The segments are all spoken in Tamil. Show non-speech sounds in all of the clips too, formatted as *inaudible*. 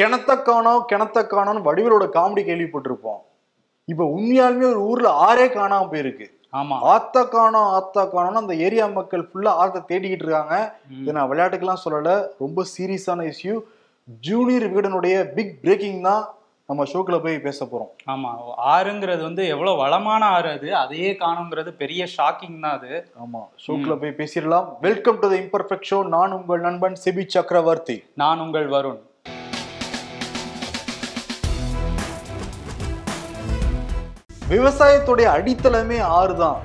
கிணத்த காணோம் கிணத்த காணோம்னு வடிவேலோட காமெடி கேள்விப்பட்டிருப்போம். இப்ப உண்மையாலுமே ஒரு ஊர்ல ஆறே காணாம போயிருக்கு. ஆமா. ஆத்த காணோம் ஆத்த காணோம்னு அந்த ஏரியா மக்கள் ஃபுல்லா ஆத்த தேடிக்கிட்டு இருக்காங்க. இது நான் விளையாட்டுக்கெல்லாம் சொல்லல. ரொம்ப சீரியஸான இஷ்யூ ஜூனியர் விகடனுடைய பிக் பிரேக்கிங் தான் நம்ம ஷோக்குள்ள போய் பேச போறோம். ஆமா. ஆறுங்கிறது வந்து எவ்வளவு வளமான ஆறு அது. அதையே காணுங்கிறது பெரிய ஷாக்கிங் தான் அது. ஆமா. ஷோக்குள்ள போய் பேசிடலாம். Welcome to the imperfect show நான் உங்கள் நண்பன் செபி சக்கரவர்த்தி. நான் உங்கள் வருண். விவசாயத்துடைய அடித்தளமே ஆறு தான்.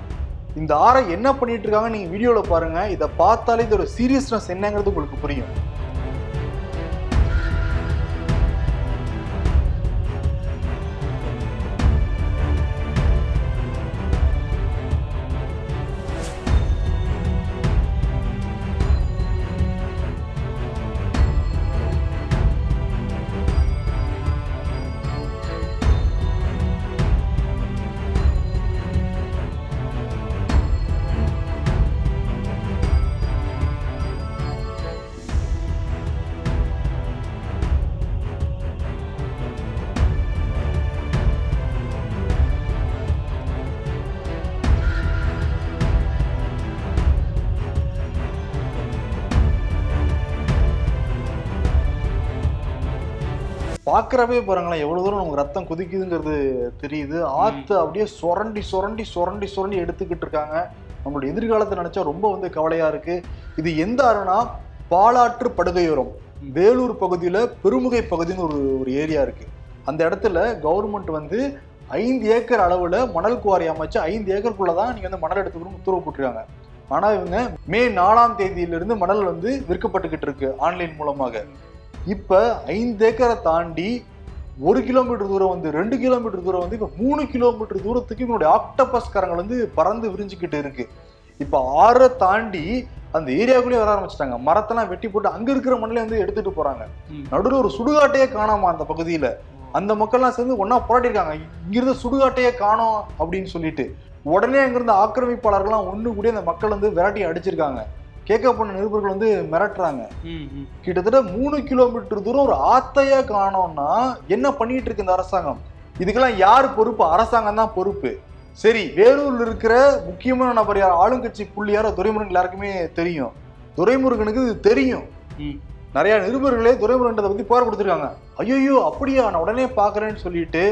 இந்த ஆறை என்ன பண்ணிட்டு இருக்காங்க நீங்க வீடியோல பாருங்க. இதை பார்த்தாலே இதோட சீரியஸ்னஸ் என்னங்கிறது உங்களுக்கு புரியும். பாக்குறவே பாருங்களேன் எவ்வளவு தூரம் நமக்கு ரத்தம் குதிக்குதுங்கிறது தெரியுது. ஆத்து அப்படியே சுரண்டி சுரண்டி சுரண்டி சுரண்டி எடுத்துக்கிட்டு இருக்காங்க. நம்மளோட எதிர்காலத்தை நினைச்சா ரொம்ப வந்து கவலையா இருக்கு. இது எந்த ஆறுனா பாலாற்று படுகையோரம். வேலூர் பகுதியில பெருமுகை பகுதின்னு ஒரு ஒரு ஏரியா இருக்கு. அந்த இடத்துல கவர்மெண்ட் வந்து ஐந்து ஏக்கர் அளவுல மணல் குவாரி அமைச்சு ஐந்து ஏக்கருக்குள்ளதான் நீங்க வந்து மணல் எடுத்துக்கணும்னு உத்தரவு போட்டிருக்காங்க. ஆனா இவங்க மே நாலாம் தேதியிலிருந்து மணல் வந்து விற்கப்பட்டுக்கிட்டு இருக்கு ஆன்லைன் மூலமாக. இப்ப ஐந்து ஏக்கரை தாண்டி ஒரு கிலோமீட்டர் தூரம் வந்து ரெண்டு கிலோமீட்டர் தூரம் வந்து இப்ப மூணு கிலோமீட்டர் தூரத்துக்கு இவனுடைய ஆக்டோபஸ் கரங்கள் வந்து பறந்து விரிஞ்சுக்கிட்டு இருக்கு. இப்ப ஆறை தாண்டி அந்த ஏரியாக்குள்ளேயே வர ஆரம்பிச்சிட்டாங்க. மரத்தெல்லாம் வெட்டி போட்டு அங்க இருக்கிற மண்ணிலே வந்து எடுத்துட்டு போறாங்க. நடுவில் ஒரு சுடுகாட்டையே காணாமா அந்த பகுதியில? அந்த மக்கள்லாம் சேர்ந்து ஒண்ணா போராட்டிருக்காங்க இங்கிருந்து சுடுகாட்டையே காணோம் அப்படின்னு சொல்லிட்டு. உடனே அங்கிருந்த ஆக்கிரமிப்பாளர்கள்லாம் ஒண்ணு கூடி அந்த மக்கள் வந்து விரட்டி அடிச்சிருக்காங்க. கேட்க போன நிருபர்கள் வந்து மிரட்டுறாங்க. கிட்டத்தட்ட மூணு கிலோமீட்டர் தூரம் ஒரு ஆத்தையா காணோம்னா என்ன பண்ணிட்டு இருக்கு இந்த அரசாங்கம்? இதுக்கெல்லாம் யார் பொறுப்பு? அரசாங்கம் தான் பொறுப்பு. சரி வேலூர்ல இருக்கிற முக்கியமான நபர் யார்? ஆளுங்கட்சி புள்ளியார துரைமுருகன் எல்லாருக்குமே தெரியும். துரைமுருகனுக்கு இது தெரியும். நிறைய நிருபர்களே துரைமுருகன் பத்தி புகார் கொடுத்துருக்காங்க. ஐயோ அப்படியா? நான் உடனே பாக்குறேன்னு சொல்லிட்டு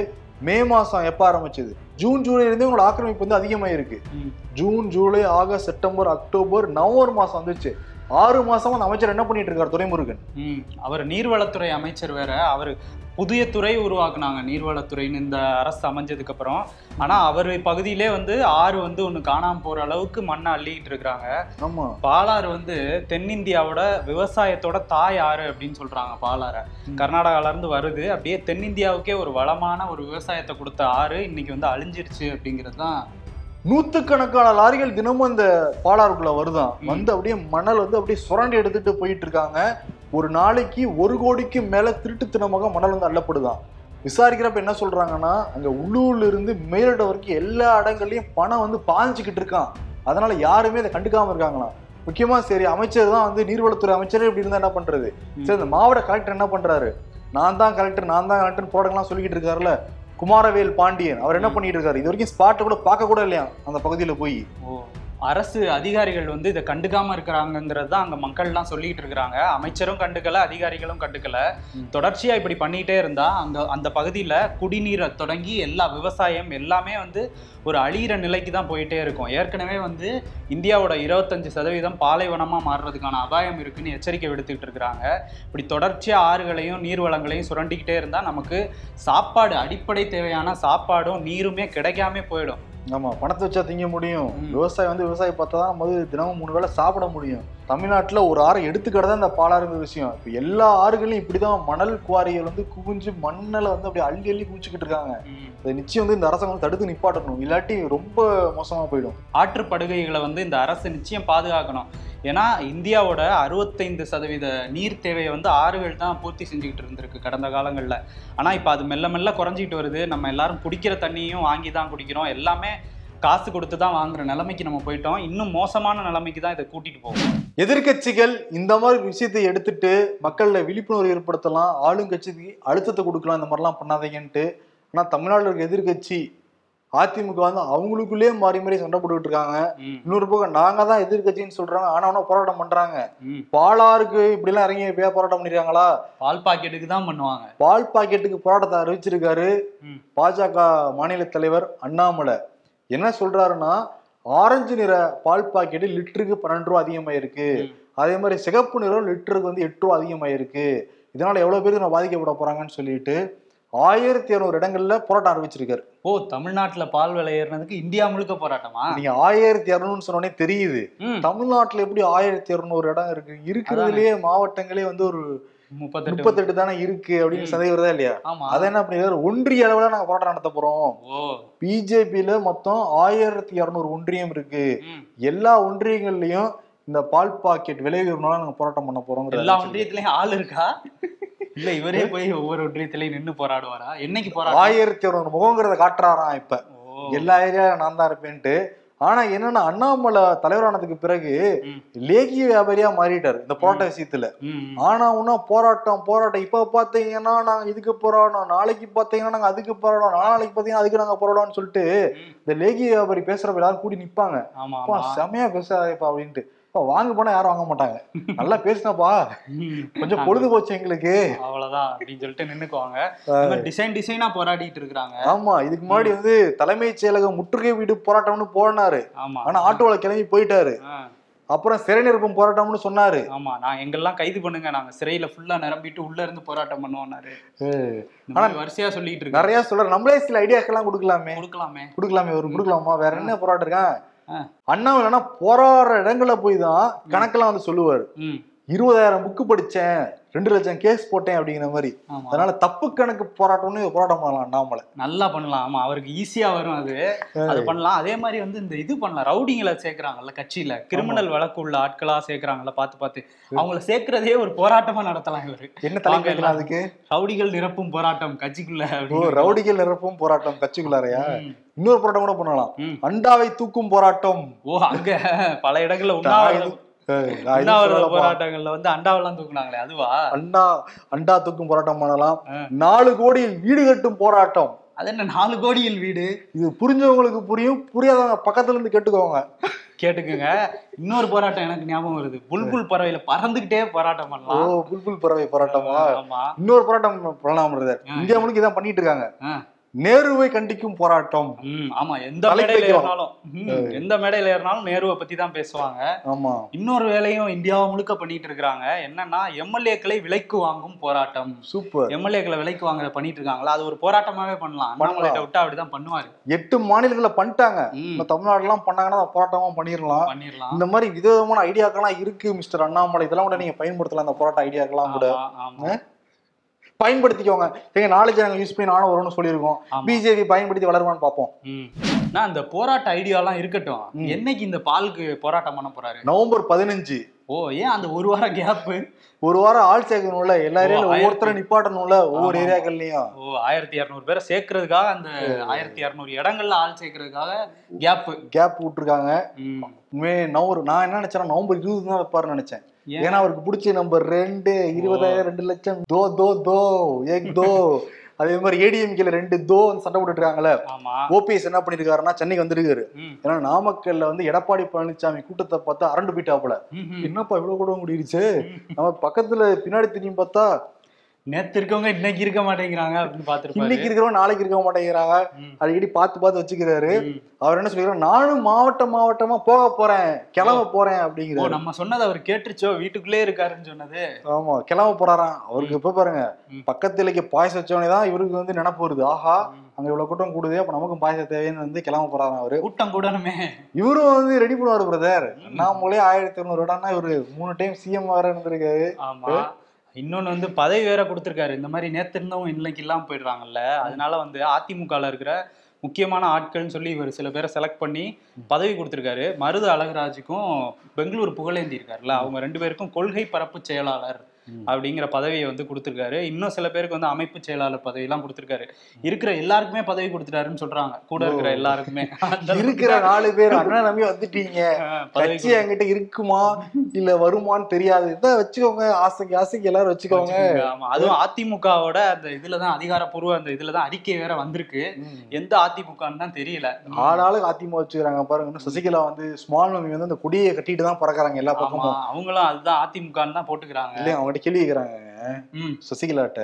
மே மாசம் எப்ப ஆரம்பிச்சது? ஜூன் ஜூலைல இருந்தே உங்களோட ஆக்கிரமிப்பு வந்து அதிகமாயிருக்கு. ம். June July August September October November மாசம் வந்துச்சு ஆறு மாசமா அந்த அமைச்சர் என்ன பண்ணிட்டு இருக்காரு துரைமுருகன். ம். அவர் நீர்வளத்துறை அமைச்சர் வேற. அவர் புதிய துறை உருவாக்குனாங்க நீர்வளத்துறைன்னு இந்த அரசு அமைஞ்சதுக்கு அப்புறம் ஆனா அவர் பகுதியிலே வந்து ஆறு வந்து ஒண்ணு காணாம போற அளவுக்கு மண்ணை அள்ளிக்கிட்டு இருக்கிறாங்க. ஆமா. பாலாறு வந்து தென்னிந்தியாவோட விவசாயத்தோட தாய் ஆறு அப்படின்னு சொல்றாங்க பாலாறை. கர்நாடகால இருந்து வருது. அப்படியே தென்னிந்தியாவுக்கே ஒரு வளமான ஒரு விவசாயத்தை கொடுத்த ஆறு இன்னைக்கு வந்து அழிஞ்சிருச்சு அப்படிங்கிறது தான் நூத்துக்கணக்கான லாரிகள் தினமும் இந்த பாலாறுக்குள்ள வருதான். வந்து அப்படியே மணல் வந்து அப்படியே சுரண்டி எடுத்துட்டு போயிட்டு இருக்காங்க ஒரு நாளைக்கு ஒரு கோடிக்கு மேல திருட்டுத்தனமாக மணல் வந்து அள்ளப்படுதான். விசாரிக்கிறப்ப என்ன சொல்றாங்கன்னா அங்க உள்ளூர்ல இருந்து மேலிட வரைக்கும் எல்லா இடங்கள்லயும் பணம் வந்து பாஞ்சுக்கிட்டு இருக்கான். அதனால யாருமே அதை கண்டுக்காம இருக்காங்களாம். முக்கியமா சரி அமைச்சர் தான் வந்து நீர்வளத்துறை அமைச்சரே இப்படி இருந்தா என்ன பண்றது. சரி இந்த மாவட்ட கலெக்டர் என்ன பண்றாரு? நான் தான் கலெக்டர் நான் தான் கலெக்டர் போராட்டம்லாம் சொல்லிக்கிட்டு இருக்காருல்ல. குமாரவேல் பாண்டியன் அவர் என்ன. பண்ணிட்டு இருக்காரு? இது வரைக்கும் ஸ்பாட்டை கூட பார்க்க கூட இல்லையா? அந்த பகுதியில போய். ஓ. அரசு அதிகாரிகள் வந்து இதை கண்டுக்காம இருக்கிறாங்கிறது தான் அங்க மக்கள்லாம் சொல்லிட்டு இருக்கிறாங்க. அமைச்சரும் கண்டுக்கல அதிகாரிகளும் கண்டுக்கல. ம். தொடர்ச்சியா இப்படி பண்ணிட்டே இருந்தா அங்க அந்த பகுதியில குடிநீரை தொடங்கி எல்லா விவசாயம் எல்லாமே வந்து ஒரு அழியிற நிலைக்கு தான் போயிட்டே இருக்கும். ஏற்கனவே வந்து இந்தியாவோட இருபத்தஞ்சு சதவீதம் பாலைவனமா மாறுறதுக்கான அபாயம் இருக்குன்னு எச்சரிக்கை விடுத்துக்கிட்டு இருக்கிறாங்க. இப்படி தொடர்ச்சியா ஆறுகளையும் நீர்வளங்களையும் சுரண்டிக்கிட்டே இருந்தா நமக்கு சாப்பாடு அடிப்படை தேவையான சாப்பாடும் நீருமே கிடைக்காம போயிடும். ஆமா பணத்தை வச்சா திங்க முடியும். விவசாயம் வந்து விவசாயம் பார்த்தா தான் நம்ம தினமும் மூணு வேளை சாப்பிட முடியும் தமிழ்நாட்டுல ஒரு ஆறை எடுத்துக்கிட்டதான் இந்த பாலாறுங்கிற விஷயம். இப்ப எல்லா ஆறுகளையும் இப்படிதான் மணல் குவாரிகள் வந்து குவிஞ்சு மண்ணல வந்து அப்படியே அள்ளி அள்ளி குவிச்சுக்கிட்டு இருக்காங்க. அதை நிச்சயம் வந்து இந்த அரசாங்கம் தடுத்து நிப்பாட்டணும். இல்லாட்டி ரொம்ப மோசமா போயிடும். ஆற்றுப்படுகைகளை வந்து இந்த அரசு நிச்சயம் பாதுகாக்கணும். ஏன்னா இந்தியாவோட அறுபத்தைந்து சதவீத நீர் தேவையை வந்து ஆறுகள் தான் பூர்த்தி செஞ்சுக்கிட்டு இருந்திருக்கு கடந்த காலங்களில். ஆனால் இப்போ அது மெல்ல மெல்ல குறைஞ்சிக்கிட்டு வருது. நம்ம எல்லாரும் குடிக்கிற தண்ணியும் வாங்கி தான் குடிக்கிறோம். எல்லாமே காசு கொடுத்து தான் வாங்குற நிலைமைக்கு நம்ம போயிட்டோம். இன்னும் மோசமான நிலைமைக்கு தான் இதை கூட்டிட்டு போகும். எதிர்க்கட்சிகள் இந்த மாதிரி விஷயத்தை எடுத்துட்டு மக்கள்ல விழிப்புணர்வு ஏற்படுத்தலாம் ஆளுங்கட்சிக்கு அழுத்தத்தை கொடுக்கலாம் இந்த மாதிரிலாம் பண்ணாதீங்கன்ட்டு. ஆனா தமிழ்நாட்டில் இருக்க எதிர்க்கட்சி அதிமுக வந்து அவங்களுக்குள்ளேயே மாறி மாறி சண்டை போட்டுக்கிட்டு இருக்காங்க. இன்னொரு பக்கம் நாங்க தான் எதிர்க்கட்சின்னு சொல்றாங்க. ஆனா அவனா போராட்டம் பண்றாங்க. பாலாருக்கு இப்படி எல்லாம் இறங்கி போய் போராட்டம் பண்ணிருக்காங்களா? பால் பாக்கெட்டுக்கு தான் பண்ணுவாங்க. பால் பாக்கெட்டுக்கு போராட்டத்தை அறிவிச்சிருக்காரு. பாஜக மாநில தலைவர் அண்ணாமலை. என்ன சொல்றாருன்னா ஆரஞ்சு நிற பால் பாக்கெட்டு லிட்டருக்கு பன்னெண்டு ரூபா அதிகமாயிருக்கு. அதே மாதிரி சிகப்பு நிறம் லிட்டருக்கு வந்து எட்டு ரூபா அதிகமாயிருக்கு. இதனால எவ்வளவு பேருக்கு நான் பாதிக்கப்பட போறாங்கன்னு சொல்லிட்டு ஆயிரத்தி இரநூறு இடங்கள்ல போராட்டம் அறிவிச்சிருக்காரு ஓ தமிழ்நாட்டுல பால் விலை ஏறினதுக்கு இந்தியா முழுக்க போராட்டமா? நீங்க ஆயிரத்தி இரநூறுன்னு சொன்னோடனே தெரியுது. தமிழ்நாட்டுல எப்படி ஆயிரத்தி இரநூறு இடம் இருக்கு? இருக்கிறதுலயே மாவட்டங்களே வந்து ஒரு முப்பத்தெட்டு தானே இருக்கு அப்படின்னு. சந்தேகம் வருதா இல்லையா? அதை என்ன பண்ணிருக்காரு ஒன்றிய அளவுல நாங்க போராட்டம் நடத்த போறோம். பிஜேபியில மொத்தம் ஆயிரத்தி இரநூறு ஒன்றியம் இருக்கு. எல்லா ஒன்றியங்கள்லயும் இந்த பால் பாக்கெட் விலை உயர்வுனால நாங்க போராட்டம் பண்ண போறோம் எல்லா ஒன்றியத்திலயும் ஆள் இருக்கா? இல்ல இவரே போய் ஒவ்வொரு ஒன்றியத்திலயும் நின்னு போராடுவாரா? என்னைக்கு போராட்டம்? ஆயிரத்தி இரநூறு முகங்கிறத காட்டுறாராம் இப்ப. எல்லா ஏரியா நான் தான் இருப்பேன்ட்டு. ஆனா என்னன்னா அண்ணாமலை தலைவரானதுக்கு பிறகு. லேகிய வியாபாரியா மாறிட்டாரு இந்த போராட்ட விஷயத்துல. ஆனா உன்னா போராட்டம் போராட்டம் இப்ப பாத்தீங்கன்னா நாங்க இதுக்கு போராடணும் நாளைக்கு பாத்தீங்கன்னா நாங்க அதுக்கு போராடணும் நாளைக்கு பாத்தீங்கன்னா அதுக்கு நாங்க போராடணும்னு சொல்லிட்டு. இந்த லேகிய வியாபாரி பேசுறப்ப எல்லாரும் கூடி நிப்பாங்க செமையா பேசாதேப்பா அப்படின்ட்டு அப்பா வாங்க போனா யாரும் வாங்க மாட்டாங்க. நல்லா பேசினப்பா. கொஞ்சம் பொழுது போச்சு எங்களுக்கு. அவ்வளவுதான் அப்படின்னு சொல்லிட்டு நின்னுக்குவாங்க. டிசைன் டிசைனா போராடிட்டு இருக்காங்க ஆமா இதுக்கு முன்னாடி வந்து தலைமைச் செயலகம் முற்றுகை வீடு போராட்டம்னு போனாரு. ஆமா. ஆனா ஆட்டோல கிளம்பி போயிட்டாரு. அப்புறம் சிறை நிரப்பும் போராட்டம்னு சொன்னாரு. ஆமா நான் எங்கெல்லாம் கைது பண்ணுங்க நாங்க சிறையில ஃபுல்லா நிரம்பிட்டு உள்ள இருந்து போராட்டம் பண்ணுவோம்னாரு. ஆனா வரிசையா சொல்லிட்டு இருக்காரு. நிறைய சொல்ற நம்மளே சில ஐடியாக்கெல்லாம் கொடுக்கலாமே. கொடுக்கலாமே. கொடுக்கலாமே ஒரு கொடுக்கலாமா? வேற என்ன போராட்டம் இருக்கான் ஆ. அண்ணாமலைனா போராடுற இடங்கள்ல போய் தான் கணக்கெல்லாம் வந்து சொல்லுவாரு. இருபதாயிரம் புக்கு படிச்சேன் ரெண்டு லட்சம் கேஸ் போட்டேன் அப்படிங்கிற மாதிரி. அதனால தப்பு கணக்கு போராட்டம்னு போராட்டம் பண்ணலாம் அண்ணாமலை நல்லா பண்ணலாம். ஆமா அவருக்கு ஈஸியா வரும் அது. அது பண்ணலாம். அதே மாதிரி வந்து இந்த இது பண்ணலாம். ரவுடிங்களை சேர்க்கறாங்கல்ல கட்சியில. கிரிமினல் வழக்கு உள்ள ஆட்களா சேர்க்கறாங்கல்ல பார்த்து பார்த்து. அவங்கள சேர்க்கறதே ஒரு போராட்டமா நடத்தலாம் இவரு. என்ன தலைப்பு அதுக்கு? ரவுடிகள் நிரப்பும் போராட்டம் கட்சிக்குள்ள. ரவுடிகள் நிரப்பும் போராட்டம் கட்சிக்குள்ளாரையா? இன்னொரு போராட்டம் கூட பண்ணலாம். அண்டாவை தூக்கும் போராட்டம். ஓ அங்க பல இடங்கள்ல. போராட்டங்கள்ல வந்து அண்டாவெல்லாம் தூக்குனாங்களே அதுவா? அண்டா அண்டா தூக்கும் போராட்டம் பண்ணலாம். நாலு கோடியில் வீடு கட்டும் போராட்டம். அது என்ன நாலு கோடியில் வீடு? இது புரிஞ்சவங்களுக்கு புரியும் புரியாதவங்க பக்கத்துல இருந்து கேட்டுக்கோங்க. கேட்டுக்குங்க. இன்னொரு போராட்டம் எனக்கு ஞாபகம் வருது. புல்புல் பறவையில பறந்துகிட்டே போராட்டம் ஓ பண்ணலாம் புல்புல் பறவை போராட்டமா? இன்னொரு போராட்டம் பண்ணலாம். இந்தியா முழுக்க இதான் பண்ணிட்டு இருக்காங்க. நேருவை கண்டிக்கும் போராட்டம். ஆமா எந்த மேடையில. ஏறினாலும் எந்த மேடையில ஏறினாலும் நேருவை பத்தி தான் பேசுவாங்க. ஆமா. இன்னொரு வேலையும் இந்தியாவை முழுக்க பண்ணிட்டு இருக்காங்க என்னன்னா எம்எல்ஏக்களை விலைக்கு வாங்கும் போராட்டம். சூப்பர். எம்எல்ஏக்களை விலைக்கு வாங்குற பண்ணிட்டு இருக்காங்களா? அது ஒரு போராட்டமாவே பண்ணலாம். அண்ணாமலைட்ட விட்டா அப்படிதான் பண்ணுவாரு. எட்டு மாநிலங்கள்ல பண்ணிட்டாங்க. நம்ம தமிழ்நாடு எல்லாம் பண்ணாங்கன்னா போராட்டமா பண்ணிடலாம். பண்ணிடலாம். இந்த மாதிரி விதவிதமான ஐடியாக்கெல்லாம் இருக்கு மிஸ்டர் அண்ணாமலை. இதெல்லாம் கூட நீங்க பயன்படுத்தலாம் இந்த போராட்ட ஐடியாக்கெல்லாம் கூட. பயன்படுத்திக்கோங்க. எங்க நாலேஜ் நாங்க யூஸ் பண்ணி நானும் வரும்னு சொல்லியிருக்கோம். பிஜேபி பயன்படுத்தி வளருவான்னு பார்ப்போம். ம். நான் இந்த போராட்ட ஐடியாலாம் இருக்கட்டும். ம். என்னைக்கு இந்த பாலுக்கு போராட்டம் பண்ண போறாரு? நவம்பர் பதினஞ்சு. ஓ ஏன் அந்த ஒரு வாரம் கேப் ஒரு வாரம் ஆள் சேர்க்கணும்ல. எல்லா ஆயிரத்தி- ஒவ்வொருத்தரும் நிப்பாட்டணும்ல ஒவ்வொரு. ஏரியாக்கள்லயும். ஓ ஆயிரத்தி இரநூறு பேரை சேர்க்கறதுக்காக அந்த ஆயிரத்தி இரநூறு இடங்கள்ல ஆள் சேர்க்கறதுக்காக கேப் கேப் விட்டுருக்காங்க. உண்மையே நவம்பர் நான் என்ன நினைச்சேன் நவம்பர் இருபது தான் வைப்பாருன்னு நினைச்சேன். ஏன்னா அவருக்கு பிடிச்ச நம்பர் ரெண்டு இருபதாயிரம் ரெண்டு லட்சம் தோ தோ தோ ஏக் தோ. *laughs* அதே மாதிரி ஏடிஎம்கேல ரெண்டு தோ சண்டை ஆமா. ஓபிஎஸ் என்ன பண்ணிருக்காருன்னா சென்னைக்கு வந்திருக்காரு. ஏன்னா நாமக்கல்ல வந்து எடப்பாடி பழனிசாமி கூட்டத்தை பார்த்தா அரண்டு போயிட்டாப்புல. என்னப்பா இவ்வளவு கூட முடியிருச்சு நம்ம பக்கத்துல பின்னாடி திரும்பி பார்த்தா நேத்து இருக்கவங்க இன்னைக்கு இருக்க மாட்டேங்கிறாங்க அப்படின்னு பாத்துருப்பாரு இன்னைக்கு இருக்கிறவங்க நாளைக்கு இருக்க மாட்டேங்கிறாங்க. அடிக்கடி பார்த்து பார்த்து வச்சுக்கிறாரு. அவர் என்ன சொல்லிக்கிறார்? நானும் மாவட்ட மாவட்டமா போக போறேன். கிளம்ப போறேன் ஓ அப்படிங்கிறாரு நம்ம சொன்னது அவர் கேட்டுருச்சோ? வீட்டுக்குள்ளே இருக்காருன்னு சொன்னது. ஆமா கிளம்ப போறாராம். அவருக்கு இப்ப பாருங்க. பக்கத்துலக்கு பாயசம் வச்சவனே தான் இவருக்கு வந்து நினப்பு வருது. ஆஹா. அங்க இவ்வளவு கூட்டம் கூடுதே அப்ப நமக்கும் பாயசம் தேவைன்னு வந்து கிளம்ப போறாராம் அவரு. கூட்டம் கூடணுமே. இவரும் வந்து ரெடி பண்ணுவாரு பிரதர். நாமளே ஆயிரத்தி இருநூறு இடம்னா இவரு மூணு டைம் சிஎம் வேற இருந்திருக்காரு. ஆமா. இன்னொன்று வந்து பதவி வேற கொடுத்துருக்காரு. இந்த மாதிரி நேற்று இருந்தவங்க இன்னைக்கு இல்லாமல் போயிடுறாங்கல்ல. அதனால வந்து அதிமுகவில் இருக்கிற முக்கியமான ஆட்கள்னு சொல்லி இவர் சில பேரை செலக்ட் பண்ணி பதவி கொடுத்துருக்காரு. மருது அழகராஜுக்கும் பெங்களூர் புகழேந்தி இருக்காருல்ல. அவங்க ரெண்டு பேருக்கும் கொள்கை பரப்பு செயலாளர் அப்படிங்கிற பதவியை வந்து கொடுத்துருக்காரு. இன்னும் சில பேருக்கு வந்து அமைப்பு செயலாளர் பதவியெல்லாம் கொடுத்துருக்காரு. இருக்கிற எல்லாருக்குமே பதவி கொடுத்துட்டாருன்னு சொல்றாங்க. கூட இருக்கிற. எல்லாருக்குமே. இருக்கிற நாலு பேர் அண்ணன் நம்பி வந்துட்டீங்க. கட்சி என்கிட்ட இருக்குமா? இல்ல வருமான்னு தெரியாது. இதான் வச்சுக்கோங்க. ஆசைக்கு ஆசைக்கு எல்லாரும் வச்சுக்கோங்க. ஆமா. அதுவும் அதிமுகவோட அந்த இதுலதான் அதிகாரப்பூர்வ அந்த இதுலதான் அறிக்கை வேற வந்திருக்கு. எந்த அதிமுகன்னு தான் தெரியல. ஆளாளுக்கு அதிமுக வச்சுக்கிறாங்க பாருங்க. சசிகலா வந்து ஸ்மால் வந்து அந்த கொடியை கட்டிட்டு தான் பறக்கறாங்க எல்லா பக்கமும். அவங்களும் அதுதான் அதிமுகன்னு தான் போட்டுக்கிறாங்க. இல்லையா? அவங்ககிட்ட கேள்வி கேக்குறாங்க ம், சசிகலாட்ட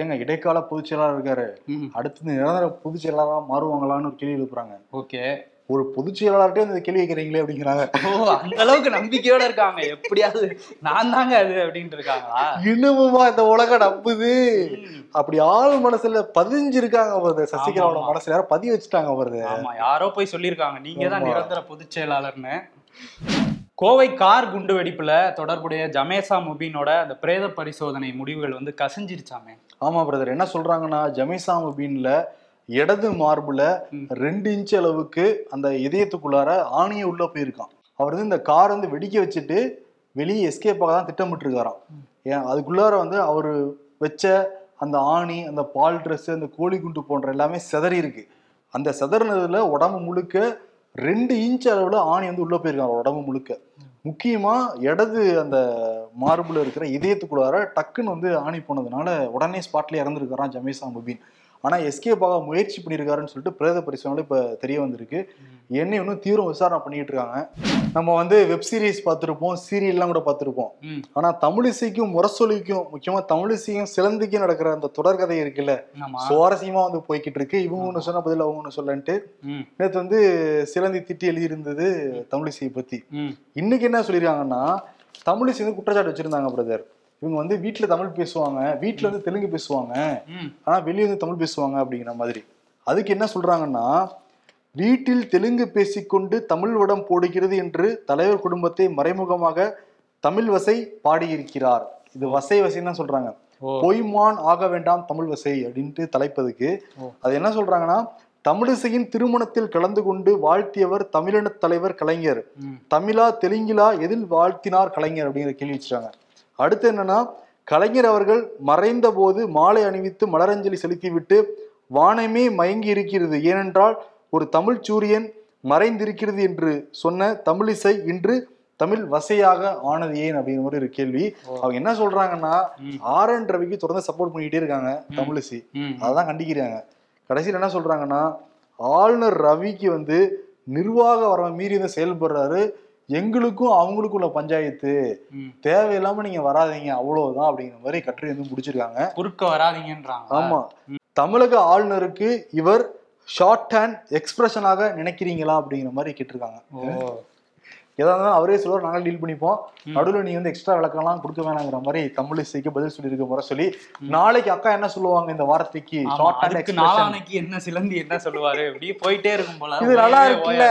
ஏங்க இடைக்கால பொதுச் செயலாளர் இருக்காரு. அடுத்து நிரந்தர பொதுச் செயலாளரா மாறுவாங்களான்னு ஒரு கேள்வி எழுப்புறாங்க. ஓகே. ஒரு பொதுச் செயலாளர்கிட்டே இந்த கேள்வி கேட்கறீங்களே அப்படிங்கிறாங்க. ஓ அந்த அளவுக்கு நம்பிக்கையோட இருக்காங்க. எப்படியாவது நான் தாங்க அது அப்படின்ட்டு இருக்காங்களா? இன்னமுமா இந்த உலகம் நம்புது. அப்படி ஆள் மனசுல பதிஞ்சிருக்காங்க வருது சசிகலாவோட. மனசுல. யாரும் பதிய வச்சுட்டாங்க வருது ஆமா யாரோ போய் சொல்லியிருக்காங்க. நீங்க தான். நிரந்தர பொதுச் செயலாளர்னு கோவை கார் குண்டு வெடிப்புல தொடர்புடைய ஜமேசா முபீனோட அந்த பிரேத பரிசோதனை முடிவுகள் வந்து கசிஞ்சிருச்சாமே? ஆமா பிரதர் என்ன சொல்றாங்கன்னா ஜமீசா முபீன்ல இடது மார்புல. ரெண்டு இன்ச் அளவுக்கு அந்த இதயத்துக்குள்ளார ஆணியை உள்ள போயிருக்கான். அவர் வந்து இந்த கார் வந்து வெடிக்க வச்சுட்டு வெளியே எஸ்கேப் ஆக தான் திட்டமிட்டு இருக்காராம் ஏன் அதுக்குள்ளார வந்து அவர் வச்ச அந்த ஆணி அந்த பால் ட்ரெஸ் அந்த கோழி குண்டு போன்ற எல்லாமே சிதறி இருக்கு. அந்த சிதறினதுல உடம்பு முழுக்க ரெண்டு இன்ச் அளவில் ஆணி வந்து உள்ளே போயிருக்காங்க உடம்பு முழுக்க. முக்கியமாக இடது அந்த மார்பில் இருக்கிற இதயத்துக்குள்ளார டக்குன்னு வந்து ஆணி போனதுனால உடனே ஸ்பாட்லேயே இறந்துருக்கிறான் ஜமேசா முபீன் ஆனா எஸ்கேப் ஆக முயற்சி பண்ணியிருக்காருன்னு சொல்லிட்டு பிரேத பரிசோதனை இப்ப தெரிய வந்திருக்கு. என்ன இன்னும் தீவிரம் விசாரணை பண்ணிட்டு இருக்காங்க நம்ம வந்து வெப் சீரிஸ் பார்த்திருப்போம் சீரியல்லாம் கூட பார்த்திருப்போம். ம். ஆனா தமிழிசைக்கும் முரசொலிக்கும் முக்கியமா தமிழிசையும் சிலந்திக்கும் நடக்கிற அந்த தொடர்கதை இருக்குல்ல? ஆமா. சுவாரஸ்யமா வந்து போய்கிட்டு இருக்கு இவங்க ஒண்ணு சொன்ன பதில் அவங்க ஒண்ணு சொல்லன்ட்டு. நேத்து வந்து சிலந்தி திட்டி எழுதியிருந்தது தமிழிசையை பத்தி. ம். இன்னைக்கு என்ன சொல்லியிருக்காங்கன்னா தமிழிசை வந்து குற்றச்சாட்டு வச்சிருந்தாங்க பிரதர் இவங்க வந்து வீட்டுல தமிழ் பேசுவாங்க வீட்டுல வந்து தெலுங்கு பேசுவாங்க ஆனா வெளியே வந்து தமிழ் பேசுவாங்க அப்படிங்கிற மாதிரி. அதுக்கு என்ன சொல்றாங்கன்னா வீட்டில் தெலுங்கு பேசிக்கொண்டு தமிழ் வடம் போடுகிறது என்று தலைவர் குடும்பத்தை மறைமுகமாக தமிழ் வசை பாடியிருக்கிறார். இது வசை வசைன்னு சொல்றாங்க. பொய்மான் ஆக வேண்டாம் தமிழ் வசை அப்படின்ட்டு தலைப்பதுக்கு. அது என்ன சொல்றாங்கன்னா தமிழிசையின் திருமணத்தில் கலந்து கொண்டு வாழ்த்தியவர் தமிழின தலைவர் கலைஞர். தமிழா தெலுங்கிலா எதில் வாழ்த்தினார் கலைஞர் அப்படிங்கிற கேள்வி வச்சாங்க அடுத்து என்னன்னா கலைஞர் அவர்கள் மறைந்த போது மாலை அணிவித்து மலரஞ்சலி செலுத்திவிட்டு வானமே மயங்கி இருக்கிறது. ஏனென்றால் ஒரு தமிழ் சூரியன் மறைந்திருக்கிறது என்று சொன்ன தமிழிசை இன்று தமிழ் வசையாக ஆனது ஏன் அப்படிங்கிற மாதிரி ஒரு கேள்வி. அவங்க என்ன சொல்றாங்கன்னா. ஆர் என் ரவிக்கு தொடர்ந்து சப்போர்ட் பண்ணிக்கிட்டே இருக்காங்க தமிழிசை. அதான் கண்டிக்கிறாங்க. கடைசியில் என்ன சொல்றாங்கன்னா ஆளுநர் ரவிக்கு வந்து நிர்வாக வரவை மீறி வந்து செயல்படுறாரு. எங்களுக்கும் அவங்களுக்கும் உள்ள பஞ்சாயத்து தேவையில்லாம நீங்க வராதீங்க அவ்வளவுதான் அப்படிங்கிற மாதிரி கட்டுரை வந்து முடிச்சிருக்காங்க. குறுக்க வராதீங்கன்றாங்க. ஆமா. தமிழக ஆளுநருக்கு இவர் ஷார்ட் ஹேண்ட் எக்ஸ்பிரஷனாக நினைக்கிறீங்களா அப்படிங்கிற மாதிரி கேட்டிருக்காங்க. எதா இருந்தாலும் அவரே சொல்லுவார் நாங்கள் டீல் பண்ணிப்போம். நடுவில் நீ வந்து எக்ஸ்ட்ரா விளக்கம்லாம் கொடுக்க வேணாங்கிற மாதிரி தமிழிசைக்கு பதில் சொல்லியிருக்க முறை சொல்லி நாளைக்கு அக்கா என்ன சொல்லுவாங்க இந்த வார்த்தைக்கு? ஷார்ட் ஹேண்ட் என்ன சிலந்தி என்ன சொல்லுவாரு? இப்படி போயிட்டே இருக்கும் போல. இது நல்லா இருக்குல்ல.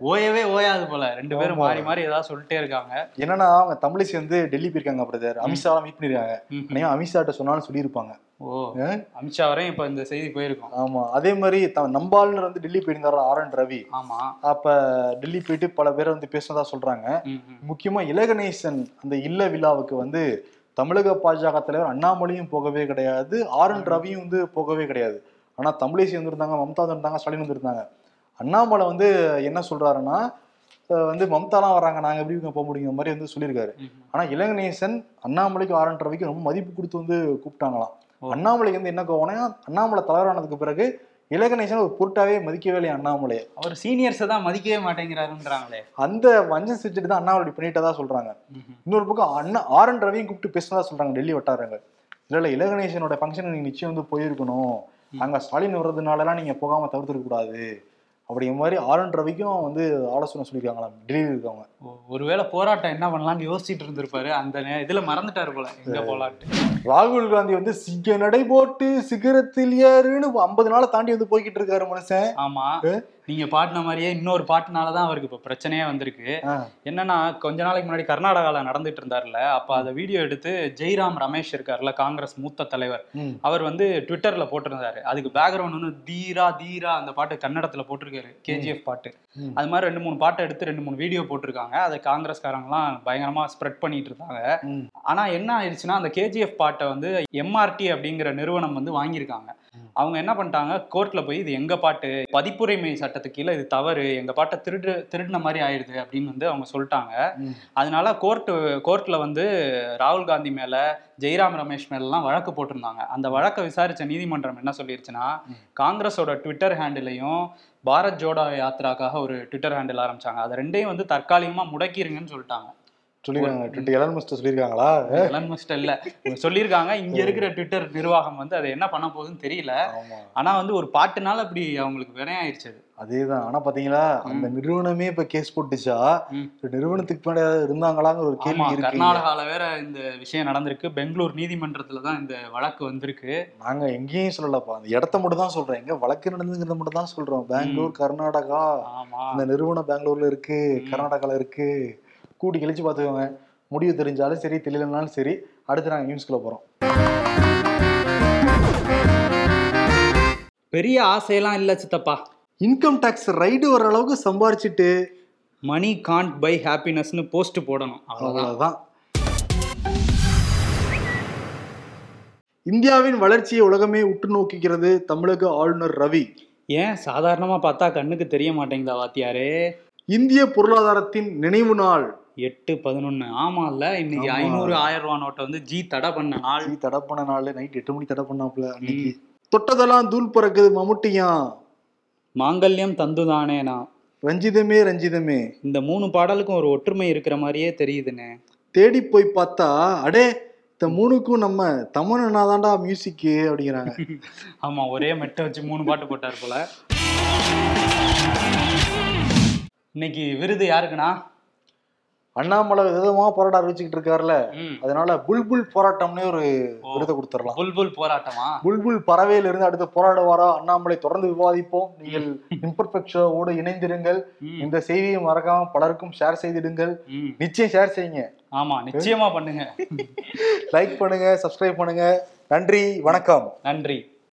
ஓயவே ஓயாது போல. ரெண்டு பேரும். மாறி மாறி ஏதாவது சொல்லிட்டே இருக்காங்க. என்னன்னா அவங்க தமிழிசை வந்து டெல்லி போயிருக்காங்க பிரதர் அமித்ஷா மீட் பண்ணிருக்காங்க. அமித்ஷாட்ட சொன்னாலும் சொல்லியிருப்பாங்க. ஓ? அமித்ஷா வரையும் இப்ப இந்த செய்தி போயிருக்கோம். ஆமா. அதே மாதிரி ஆளுநர் வந்து டெல்லி போயிருந்தாரு ஆர் என் ரவி? ஆமா. அப்ப டெல்லி போயிட்டு பல பேரை வந்து பேசுனதா சொல்றாங்க. முக்கியமா இலகணேசன் அந்த இல்ல விழாவுக்கு வந்து தமிழக பாஜக தலைவர் அண்ணாமலையும் போகவே கிடையாது. ஆர் என் ரவியும் வந்து போகவே கிடையாது. ஆனா தமிழிசை வந்திருந்தாங்க மம்தா வந்திருந்தாங்க ஸ்டாலின் வந்திருந்தாங்க. அண்ணாமலை வந்து என்ன சொல்றாருன்னா வந்து மம்தாலாம் வராங்க நாங்க எப்படி இவங்க போக முடியுங்கிற மாதிரி வந்து சொல்லியிருக்காரு. ம், ம். ஆனா இளங்கணேசன் அண்ணாமலைக்கு ஆர் என் ரவிக்கு ரொம்ப மதிப்பு கொடுத்து வந்து கூப்பிட்டாங்களாம். அண்ணாமலைக்கு வந்து என்ன கோவம்னா அண்ணாமலை தலைவரானதுக்கு பிறகு இலகணேசன் ஒரு பொருட்டாவே மதிக்கவே இல்லையா அண்ணாமலையை. அவர் சீனியர்ஸை தான் மதிக்கவே மாட்டேங்கிறாருன்றாங்களே. அந்த வஞ்சம் செஞ்சுட்டு தான் அண்ணாமலை பண்ணிட்டதா சொல்றாங்க. இன்னொரு பக்கம் அண்ணா ஆர் என் ரவியும் கூப்பிட்டு பேசினதா சொல்றாங்க டெல்லி வட்டாரங்கள். இல்ல இல்ல இலகணேசனோட ஃபங்க்ஷன் நீங்க நிச்சயம் வந்து போயிருக்கணும். அங்க ஸ்டாலின் வர்றதுனாலலாம் நீங்க போகாம தவிர்த்துக்க கூடாது. அப்படிங்கிற மாதிரி ஆர் என் ரவிக்கும் வந்து ஆலோசனை சொல்லியிருக்காங்களாம். டெல்லியில் இருக்கவங்க. ஒருவேளை போராட்டம் என்ன பண்ணலாம்னு யோசிச்சுட்டு இருந்திருப்பாரு. அந்த இதுல மறந்துட்டாரு போல எங்க போலான்ட்டு. ராகுல் காந்தி வந்து சிங்க நடை போட்டு சிகரத்தில் ஏறுன்னு ஐம்பது நாளை தாண்டி வந்து போய்கிட்டு இருக்காரு மனுஷன். ஆமா. நீங்க பாடின மாதிரியே இன்னொரு பாட்டுனால தான் அவருக்கு இப்போ பிரச்சனையே வந்திருக்கு. என்னன்னா கொஞ்ச நாளைக்கு முன்னாடி கர்நாடகால நடந்துட்டு இருந்தார்ல அப்ப அதை வீடியோ எடுத்து ஜெய்ராம் ரமேஷ் இருக்கார்ல காங்கிரஸ் மூத்த தலைவர். அவர் வந்து ட்விட்டர்ல போட்டிருந்தாரு. அதுக்கு பேக்ரவுண்ட் வந்து தீரா தீரா அந்த பாட்டு கன்னடத்துல போட்டிருக்காரு கேஜிஎஃப் பாட்டு. அது மாதிரி ரெண்டு மூணு பாட்டை எடுத்து ரெண்டு மூணு வீடியோ போட்டிருக்காங்க. அதை காங்கிரஸ்காரங்களாம் பயங்கரமா ஸ்ப்ரெட் பண்ணிட்டு இருந்தாங்க. ஆனா என்ன ஆயிடுச்சுன்னா அந்த கேஜிஎஃப் பாட்டை வந்து எம்ஆர்டி அப்படிங்கிற நிறுவனம் வந்து வாங்கியிருக்காங்க. அவங்க என்ன பண்ணிட்டாங்க? கோர்ட்ல போய் இது எங்க பாட்டு? பதிப்புரிமை சட்டத்துக்கு கீழே இது தவறு எங்க பாட்டை திருடு திருடின மாதிரி ஆயிடுது அப்படின்னு வந்து அவங்க சொல்லிட்டாங்க. அதனால கோர்ட்டு கோர்ட்ல வந்து ராகுல் காந்தி மேல ஜெய்ராம் ரமேஷ் மேலலாம் வழக்கு போட்டிருந்தாங்க. அந்த வழக்கை விசாரிச்ச நீதிமன்றம் என்ன சொல்லிருச்சுன்னா காங்கிரஸோட ட்விட்டர் ஹேண்டிலையும் பாரத் ஜோடோ யாத்ராக்காக ஒரு ட்விட்டர் ஹேண்டில் ஆரம்பிச்சாங்க. அது ரெண்டையும் வந்து தற்காலிகமா முடக்கிருங்கன்னு சொல்லிட்டாங்க. சொல்லிருக்காங்க. ட்விட்டர் எலன் மஸ்ட் சொல்லியிருக்காங்களா எலன் மஸ்ட் இல்ல. சொல்லியிருக்காங்க இங்க இருக்கிற ட்விட்டர் நிர்வாகம் வந்து அதை என்ன பண்ண போகுதுன்னு தெரியல. ஆனா வந்து ஒரு பாட்டுனால அப்படி அவங்களுக்கு வினையாயிருச்சு அது. அதேதான். ஆனா பாத்தீங்களா? அந்த நிறுவனமே இப்ப கேஸ் போட்டுச்சா? நிறுவனத்துக்கு பின்னாடி இருந்தாங்களாங்கிற ஒரு கேள்வி இருக்கு. கர்நாடகால வேற இந்த விஷயம் நடந்திருக்கு. பெங்களூர் நீதிமன்றத்துல தான் இந்த வழக்கு வந்திருக்கு. நாங்க எங்கேயும் சொல்லலப்பா. அந்த இடத்த மட்டும் தான் சொல்றோம் எங்க வழக்கு நடந்துங்கிறத மட்டும் தான் சொல்றோம். பெங்களூர் கர்நாடகா ஆமா. அந்த நிறுவனம் பெங்களூர்ல இருக்கு. கர்நாடகால இருக்கு. கூட்டி கழிச்சு பாத்துக்கோங்க முடிவு தெரிஞ்சாலும் சரி தெரியலனாலும் சரி அடுத்து நாங்க நியூஸ்குள்ள போறோம். பெரிய ஆசையெல்லாம் இல்ல சித்தப்பா. இன்கம் டாக்ஸ் ரைடு வர அளவுக்கு சம்பாரிச்சிட்டு மணி காண்ட் பை ஹாப்பினஸ்னு போஸ்ட் போடணும். அவ்வளவுதான். இந்தியாவின் வளர்ச்சியை உலகமே உற்று நோக்குகிறது தமிழக ஆளுநர் ரவி. ஏன்? சாதாரணமா பார்த்தா கண்ணுக்கு தெரிய மாட்டேங்குதா வாத்தியாரே? இந்திய பொருளாதாரத்தின் நினைவு நாள். எட்டு பதினொன்னு. ஆமா இல்ல இன்னைக்கு. ஐநூறு ஆயிரம் ரூபாய் நோட்டை வந்து ஜி தடை பண்ண நாள். நீ தடை பண்ண நாள். நைட் எட்டு மணிக்கு தடை பண்ணாப்புல அன்னைக்கு. தொட்டதெல்லாம் தூள் பறக்குது மம்முட்டியா? மாங்கல்யம் தந்துதானேனா ரஞ்சிதமே ரஞ்சிதமே. இந்த மூணு பாடலுக்கும் ஒரு ஒற்றுமை இருக்கிற மாதிரியே தெரியுதுண்ணே தேடி போய் பார்த்தா அடே இந்த மூணுக்கும் நம்ம தமன்னா தான்டா மியூசிக்கு அப்படிங்கிறாங்க. *laughs* ஆமா ஒரே மெட்டை வச்சு மூணு பாட்டு போட்டார் போல. இன்னைக்கு விருது யாருக்குண்ணா? அண்ணாமலை விதமா போராட்டம் அறிவிச்சுக்கிட்டு இருக்காருல்ல. அதனால புல்புல் போராட்டம்னே ஒரு. விருதை கொடுத்துடலாம். புல்புல் போராட்டமா? புல்புல் பறவையில இருந்து அடுத்து போராடுவாரா? அண்ணாமலை தொடர்ந்து விவாதிப்போம். நீங்கள் இம்பர்ஃபெக்ஷோடு இணைந்திருங்கள். இந்த செய்தியை மறக்காம பலருக்கும் ஷேர் செய்திடுங்கள். நிச்சயம் ஷேர் செய்யுங்க. ஆமா நிச்சயமா பண்ணுங்க. *laughs* லைக் பண்ணுங்க சப்ஸ்கிரைப் பண்ணுங்க. நன்றி வணக்கம். நன்றி.